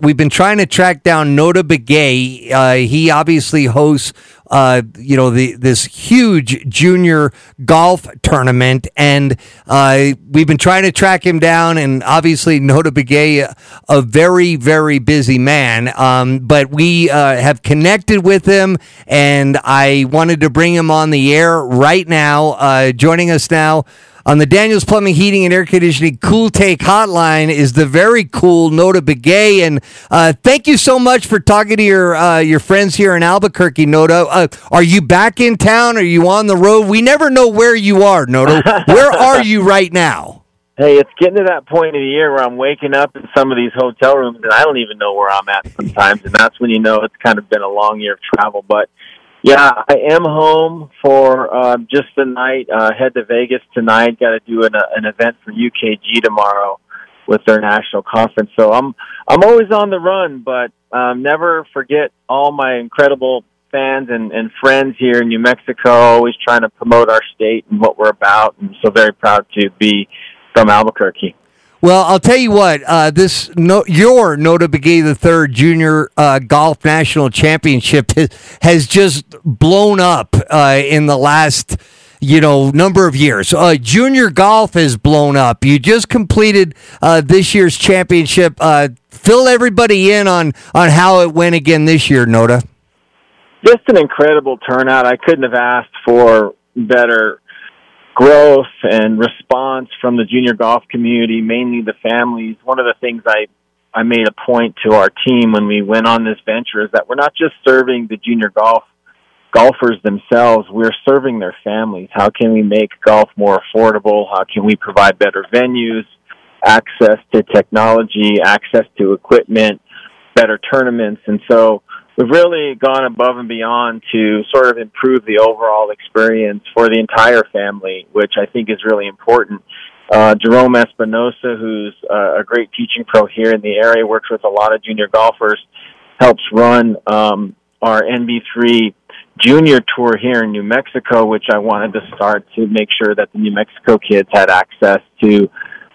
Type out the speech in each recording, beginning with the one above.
We've been trying to track down Notah Begay. Uh, he obviously hosts, uh, you know, the this huge junior golf tournament, and uh, we've been trying to track him down. And obviously, Notah Begay, a very very busy man, um, but we uh, have connected with him, and I wanted to bring him on the air right now. Uh, joining us now on the Daniels Plumbing, Heating, and Air Conditioning Cool Take Hotline is the very cool Notah Begay. And uh, thank you so much for talking to your uh, your friends here in Albuquerque, Notah. Uh, are you back in town? Are you on the road? We never know where you are, Notah. where are you right now? Hey, it's getting to that point of the year where I'm waking up in some of these hotel rooms and I don't even know where I'm at sometimes, and that's when you know it's kind of been a long year of travel. But yeah, I am home for uh, just the night. Uh, head to Vegas tonight. Got to do an, uh, an event for UKG tomorrow with their national conference. So I'm I'm always on the run, but um, never forget all my incredible fans and, and friends here in New Mexico. Always trying to promote our state and what we're about, and so very proud to be from Albuquerque. Well, I'll tell you what. Uh, this no, your Notah Begay the Third Junior uh, Golf National Championship has, just blown up uh, in the last you know number of years. Uh, junior golf has blown up. You just completed uh, this year's championship. Uh, fill everybody in on on how it went again this year, Notah. Just an incredible turnout. I couldn't have asked for better growth and response from the junior golf community, mainly the families. One of the things I I made a point to our team when we went on this venture is that we're not just serving the junior golf golfers themselves, we're serving their families. How can we make golf more affordable? How can we provide better venues, access to technology, access to equipment, better tournaments? And so we've really gone above and beyond to sort of improve the overall experience for the entire family, which I think is really important. Uh, Jerome Espinosa, who's uh, a great teaching pro here in the area, works with a lot of junior golfers, helps run um, our NB3 junior tour here in New Mexico, which I wanted to start to make sure that the New Mexico kids had access to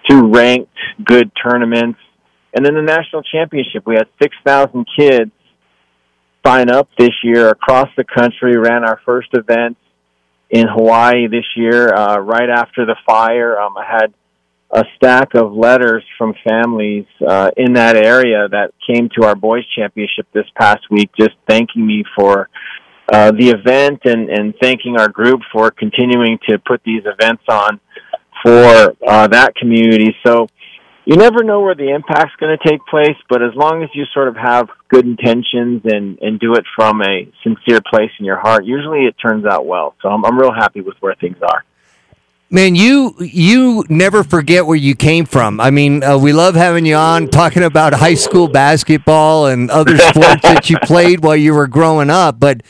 to ranked good tournaments. And then the national championship, we had 6,000 kids sign up this year across the country. Ran our first event in Hawaii this year, uh, right after the fire. Um, I had a stack of letters from families uh, in that area that came to our boys championship this past week, just thanking me for uh, the event and, and thanking our group for continuing to put these events on for uh, that community. So you never know where the impact's going to take place, but as long as you sort of have good intentions and, and do it from a sincere place in your heart, usually it turns out well. So I'm, I'm real happy with where things are. Man, you you never forget where you came from. I mean, uh, we love having you on talking about high school basketball and other sports that you played while you were growing up, but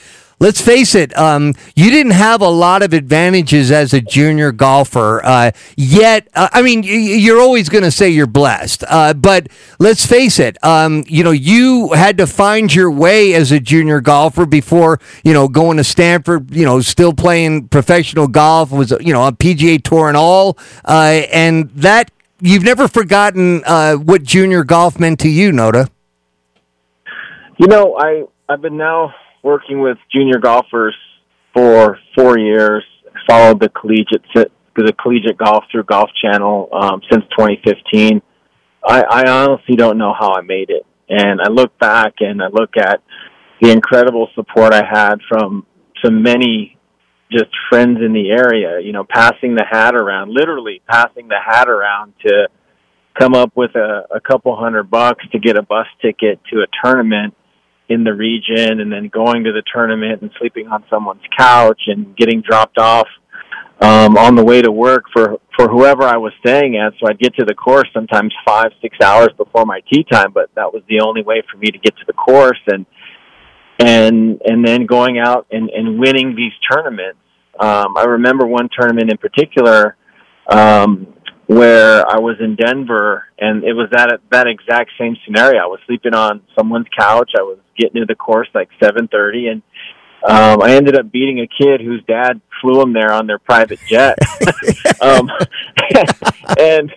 let's face it, um, you didn't have a lot of advantages as a junior golfer. Uh, yet, uh, I mean, you're always going to say you're blessed. Uh, but let's face it, um, you know, you had to find your way as a junior golfer before, you know, going to Stanford, you know, still playing professional golf, was, you know, on PGA Tour and all. Uh, and that, you've never forgotten uh, what junior golf meant to you, Notah. You know, I, I've been now working with junior golfers for four years. Followed the collegiate the collegiate golf through Golf Channel um, since 2015. I, I honestly don't know how I made it, and I look back and I look at the incredible support I had from so many just friends in the area. You know, passing the hat around, literally passing the hat around to come up with a, a couple hundred bucks to get a bus ticket to a tournament in the region and then going to the tournament and sleeping on someone's couch and getting dropped off um, on the way to work for for whoever I was staying at. So I'd get to the course sometimes five six hours before my tee time, but that was the only way for me to get to the course and and and then going out and and winning these tournaments. Um, I remember one tournament in particular. Um, where I was in Denver, and it was that that exact same scenario. I was sleeping on someone's couch. I was getting to the course like seven thirty, and um, I ended up beating a kid whose dad flew him there on their private jet. um, and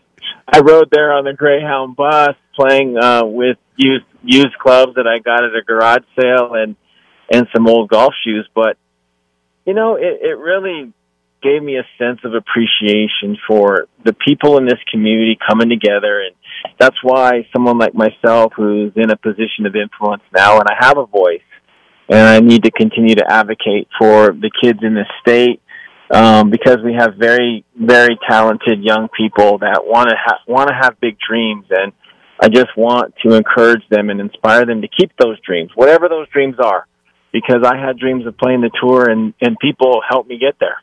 I rode there on the Greyhound bus, playing uh, with used used clubs that I got at a garage sale and and some old golf shoes. But you know, it, it really gave me a sense of appreciation for the people in this community coming together and that's why someone like myself who's in a position of influence now and I have a voice and I need to continue to advocate for the kids in this state um, because we have very, very talented young people that want to ha- want to have big dreams, and I just want to encourage them and inspire them to keep those dreams, whatever those dreams are, because I had dreams of playing the tour, and and people helped me get there.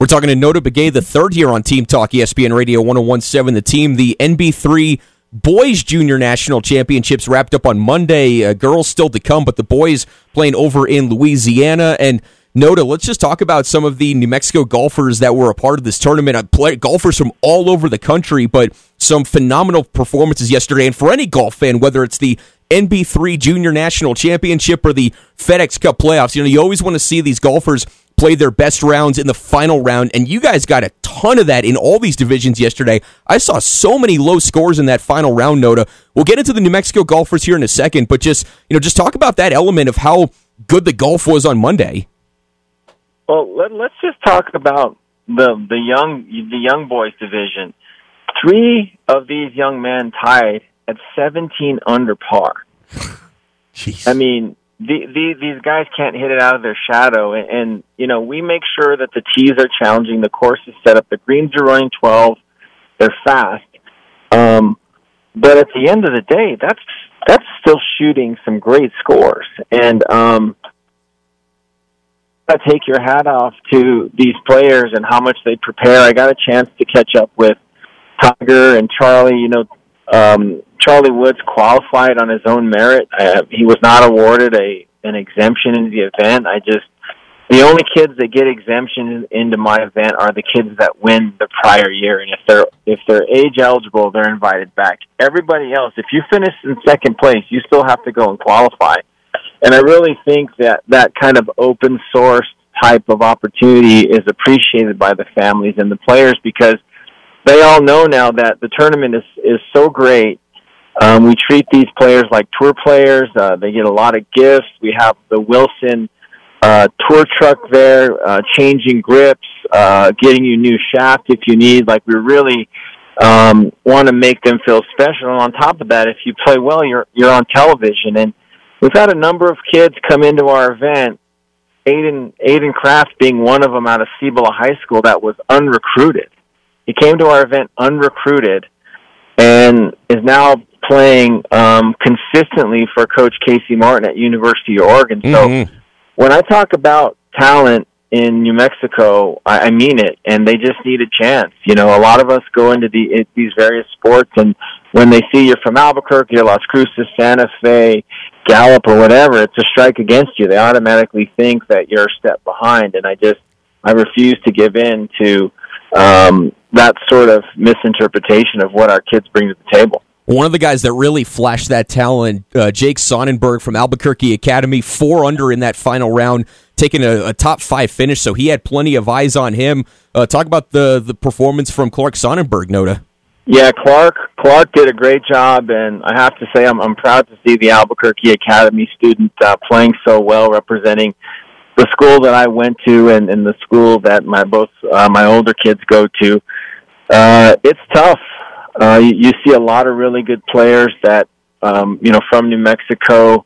We're talking to Notah Begay, the third year on Team Talk ESPN Radio 1017. The team, the NB3 Boys Junior National Championships wrapped up on Monday. Uh, girls still to come, but the boys playing over in Louisiana. And Notah, let's just talk about some of the New Mexico golfers that were a part of this tournament. I play golfers from all over the country, but some phenomenal performances yesterday. And for any golf fan, whether it's the NB3 Junior National Championship or the FedEx Cup playoffs, you know, you always want to see these golfers play their best rounds in the final round, and you guys got a ton of that in all these divisions yesterday. I saw so many low scores in that final round, Notah. We'll get into the New Mexico golfers here in a second, but just you know, just talk about that element of how good the golf was on Monday. Well, let, us just talk about the the young the young boys division. Three of these young men tied at 17 under par. Jeez. I mean, the, the, these guys can't hit it out of their shadow, and, and you know we make sure that the tees are challenging, the course is set up, the greens are running twelve, they're fast. Um, but at the end of the day, that's that's still shooting some great scores, and um, I take your hat off to these players and how much they prepare. I got a chance to catch up with Tiger and Charlie. You know, um, Charlie Woods qualified on his own merit. Uh, he was not awarded a an exemption in the event. I just the only kids that get exemption into my event are the kids that win the prior year, and if they're if they're age eligible, they're invited back. Everybody else, if you finish in second place, you still have to go and qualify. And I really think that that kind of open source type of opportunity is appreciated by the families and the players because they all know now that the tournament is is so great. Um, we treat these players like tour players. Uh, they get a lot of gifts. We have the Wilson uh, tour truck there, uh, changing grips, uh, getting you new shaft if you need. Like we really um, want to make them feel special. And on top of that, if you play well, you're you're on television. And we've had a number of kids come into our event. Aiden Aiden Kraft being one of them out of Cibola High School that was unrecruited. He came to our event unrecruited and is now playing um, consistently for Coach Casey Martin at University of Oregon. So mm-hmm. when I talk about talent in New Mexico, I, I mean it, and they just need a chance. You know, a lot of us go into the these various sports, and when they see you're from Albuquerque or Las Cruces, Santa Fe, Gallup, or whatever, it's a strike against you. They automatically think that you're a step behind, and I just I refuse to give in to um, that sort of misinterpretation of what our kids bring to the table. One of the guys that really flashed that talent, uh, Jake Sonnenberg from Albuquerque Academy, four under in that final round, taking a, a top five finish. So he had plenty of eyes on him. Uh, talk about the the performance from Clark Sonnenberg, Notah. Yeah, Clark Clark did a great job, and I have to say I'm I'm proud to see the Albuquerque Academy student uh, playing so well, representing the school that I went to and, and the school that my both uh, my older kids go to. Uh, it's tough. Uh, you, you see a lot of really good players that um, you know from New Mexico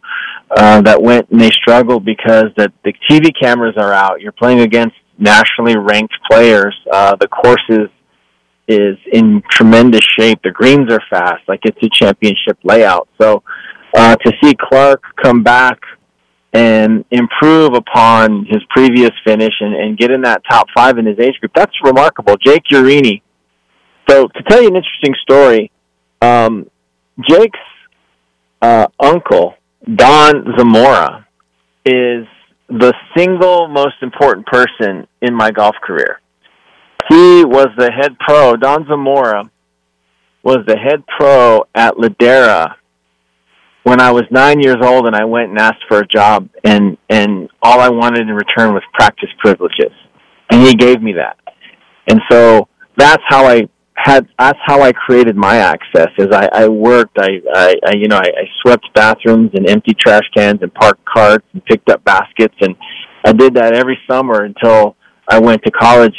uh, that went and they struggled because the the TV cameras are out. You're playing against nationally ranked players. Uh, the courses is in tremendous shape. The greens are fast, like it's a championship layout. So uh, to see Clark come back and improve upon his previous finish and, and get in that top five in his age group, that's remarkable. Jake Urini so to tell you an interesting story, um, Jake's uh, uncle Don Zamora is the single most important person in my golf career. He was the head pro. Don Zamora was the head pro at Ladera when I was nine years old, and I went and asked for a job, and and all I wanted in return was practice privileges, and he gave me that, and so that's how I had that's how I created my access. Is I, I worked, I, I, I you know I, I swept bathrooms and empty trash cans and parked carts and picked up baskets, and I did that every summer until I went to college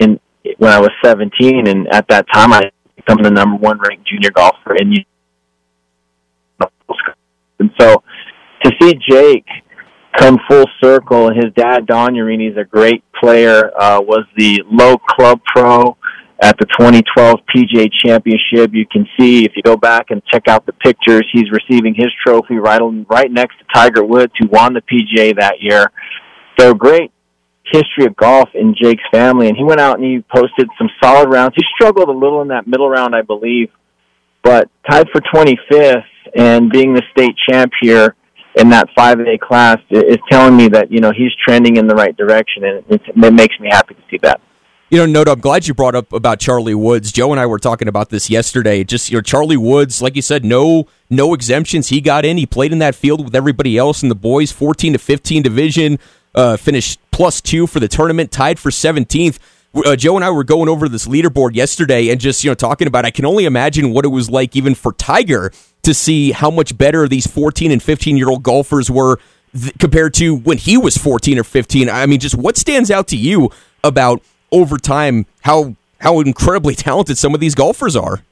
in when I was 17, and at that time I become the number one ranked junior golfer in. And so to see Jake come full circle, and his dad Don Urini is a great player. Uh, was the low club pro at the 2012 PGA Championship. You can see if you go back and check out the pictures, he's receiving his trophy right on, right next to Tiger Woods, who won the PGA that year. So great history of golf in Jake's family, and he went out and he posted some solid rounds. He struggled a little in that middle round, I believe, but tied for 25th and being the state champ here in that 5A class is telling me that you know he's trending in the right direction, and it, it makes me happy to see that. You know, Notah, I'm glad you brought up about Charlie Woods. Joe and I were talking about this yesterday. Just you know, Charlie Woods, like you said, no no exemptions. He got in. He played in that field with everybody else in the boys, 14 to 15 division. Uh, finished plus two for the tournament, tied for 17th. Uh, Joe and I were going over this leaderboard yesterday and just you know talking about. I can only imagine what it was like even for Tiger to see how much better these 14 and 15 year old golfers were th- compared to when he was 14 or 15. I mean, just what stands out to you about over time how how incredibly talented some of these golfers are.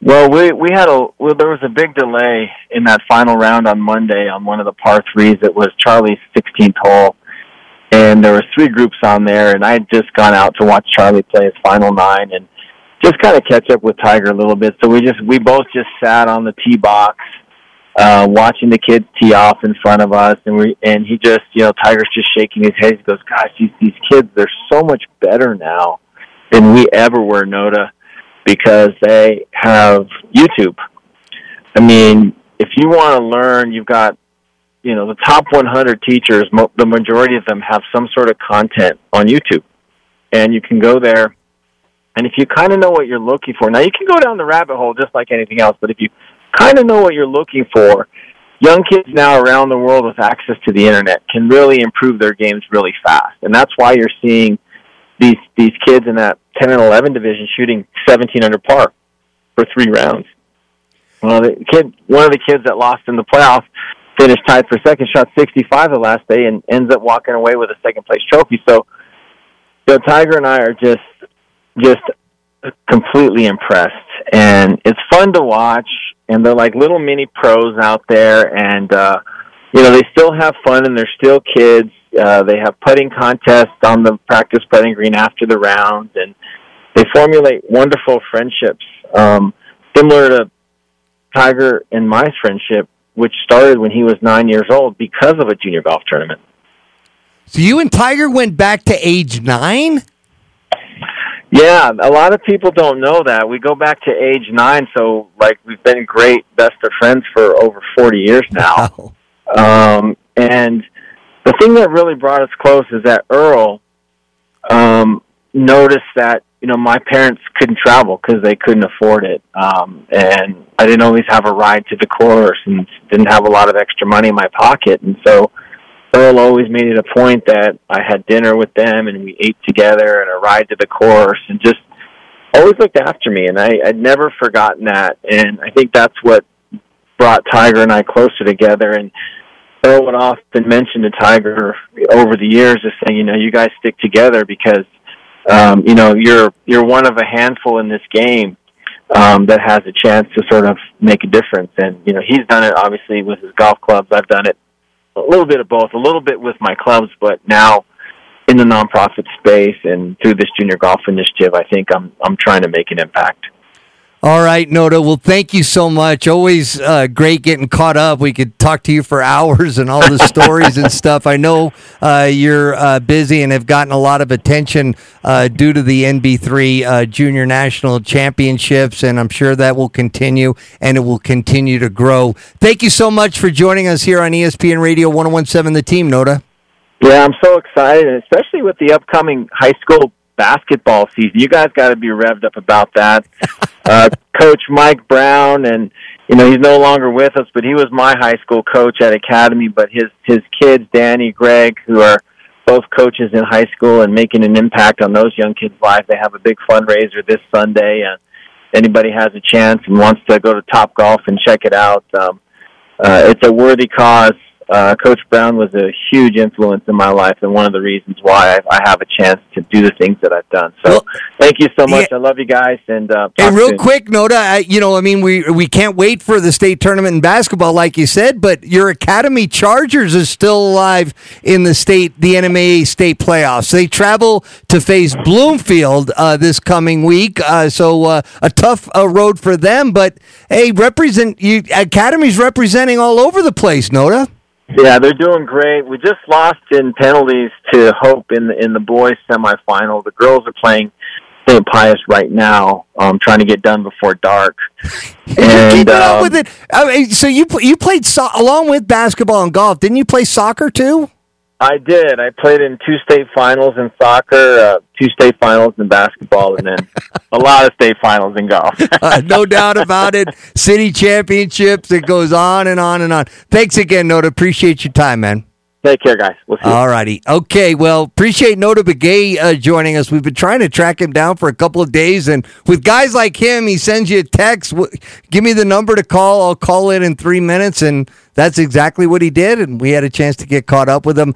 Well, we we had a well, there was a big delay in that final round on Monday on one of the par threes. It was Charlie's 16th hole, and there were three groups on there, and I had just gone out to watch Charlie play his final nine and just kind of catch up with Tiger a little bit. So we just we both just sat on the tee box uh, watching the kids tee off in front of us, and we and he just, you know, Tiger's just shaking his head. He goes, "Gosh, these these kids, they're so much better now than we ever were, Notah, because they have YouTube. I mean, if you want to learn, you've got, you know, the top 100 teachers. Mo- the majority of them have some sort of content on YouTube, and you can go there." And if you kind of know what you're looking for, now you can go down the rabbit hole just like anything else, but if you kind of know what you're looking for, young kids now around the world with access to the internet can really improve their games really fast. And that's why you're seeing these these kids in that 10 and 11 division shooting 17 under par for three rounds. Well, the kid, one of the kids that lost in the playoffs, finished tied for second, shot 65 the last day, and ends up walking away with a second place trophy. So, so Tiger and I are just just completely impressed, and it's fun to watch and they're like little mini pros out there and uh you know they still have fun and they're still kids. Uh they have putting contests on the practice putting green after the round and they formulate wonderful friendships um similar to tiger and my friendship which started when he was nine years old because of a junior golf tournament. So you and tiger went back to age nine yeah, a lot of people don't know that. We go back to age nine, so like we've been great best of friends for over 40 years now. Wow. Um, and the thing that really brought us close is that Earl um, noticed that you know my parents couldn't travel because they couldn't afford it, um, and I didn't always have a ride to the course and didn't have a lot of extra money in my pocket, and so Earl always made it a point that I had dinner with them and we ate together and a ride to the course and just always looked after me and I, I'd never forgotten that and I think that's what brought Tiger and I closer together and Earl would often mention to Tiger over the years just saying, you know, you guys stick together because um, you know, you're you're one of a handful in this game um, that has a chance to sort of make a difference. And you know, he's done it obviously with his golf clubs. I've done it a little bit of both, a little bit with my clubs, but now in the nonprofit space and through this junior golf initiative, I think I'm I'm trying to make an impact. All right, Notah. Well, thank you so much. Always uh, great getting caught up. We could talk to you for hours and all the stories and stuff. I know uh, you're uh, busy and have gotten a lot of attention uh, due to the NB3 uh, Junior National Championships, and I'm sure that will continue and it will continue to grow. Thank you so much for joining us here on ESPN Radio 1017 The Team, Notah. Yeah, I'm so excited, especially with the upcoming high school basketball season. You guys got to be revved up about that. Uh, coach Mike Brown, and you know he's no longer with us, but he was my high school coach at Academy. But his his kids, Danny, Greg, who are both coaches in high school and making an impact on those young kids' lives. They have a big fundraiser this Sunday, and anybody has a chance and wants to go to Top Golf and check it out, um, uh, it's a worthy cause uh, Coach Brown was a huge influence in my life and one of the reasons why I, I have a chance to do the things that I've done. So Well, thank you so much. yeah. I love you guys. And uh, Hey, real soon. quick, Notah, I, you know, I mean, we we can't wait for the state tournament in basketball, like you said, but your Academy Chargers is still alive in the state, the NMAA state playoffs. They travel to face Bloomfield uh, this coming week, uh, so uh, a tough uh, road for them. But hey, represent you, Academy's representing all over the place, Notah. Yeah, they're doing great. We just lost in penalties to Hope in the in the boys semifinal. The girls are playing St. Pius right now, um, trying to get done before dark. You're And keeping up um, with it. I mean, so you you played so- along with basketball and golf. Didn't you play soccer too? I did. I played in two state finals in soccer, uh, two state finals in basketball, and then a lot of state finals in golf. Uh, no doubt about it. City championships. It goes on and on and on. Thanks again, Notah. Appreciate your time, man. Take care, guys. We'll see. All righty. Okay. Well, appreciate Notah Begay uh, joining us. We've been trying to track him down for a couple of days, and with guys like him, he sends you a text. W- Give me the number to call. I'll call it in three minutes, and that's exactly what he did. And we had a chance to get caught up with him.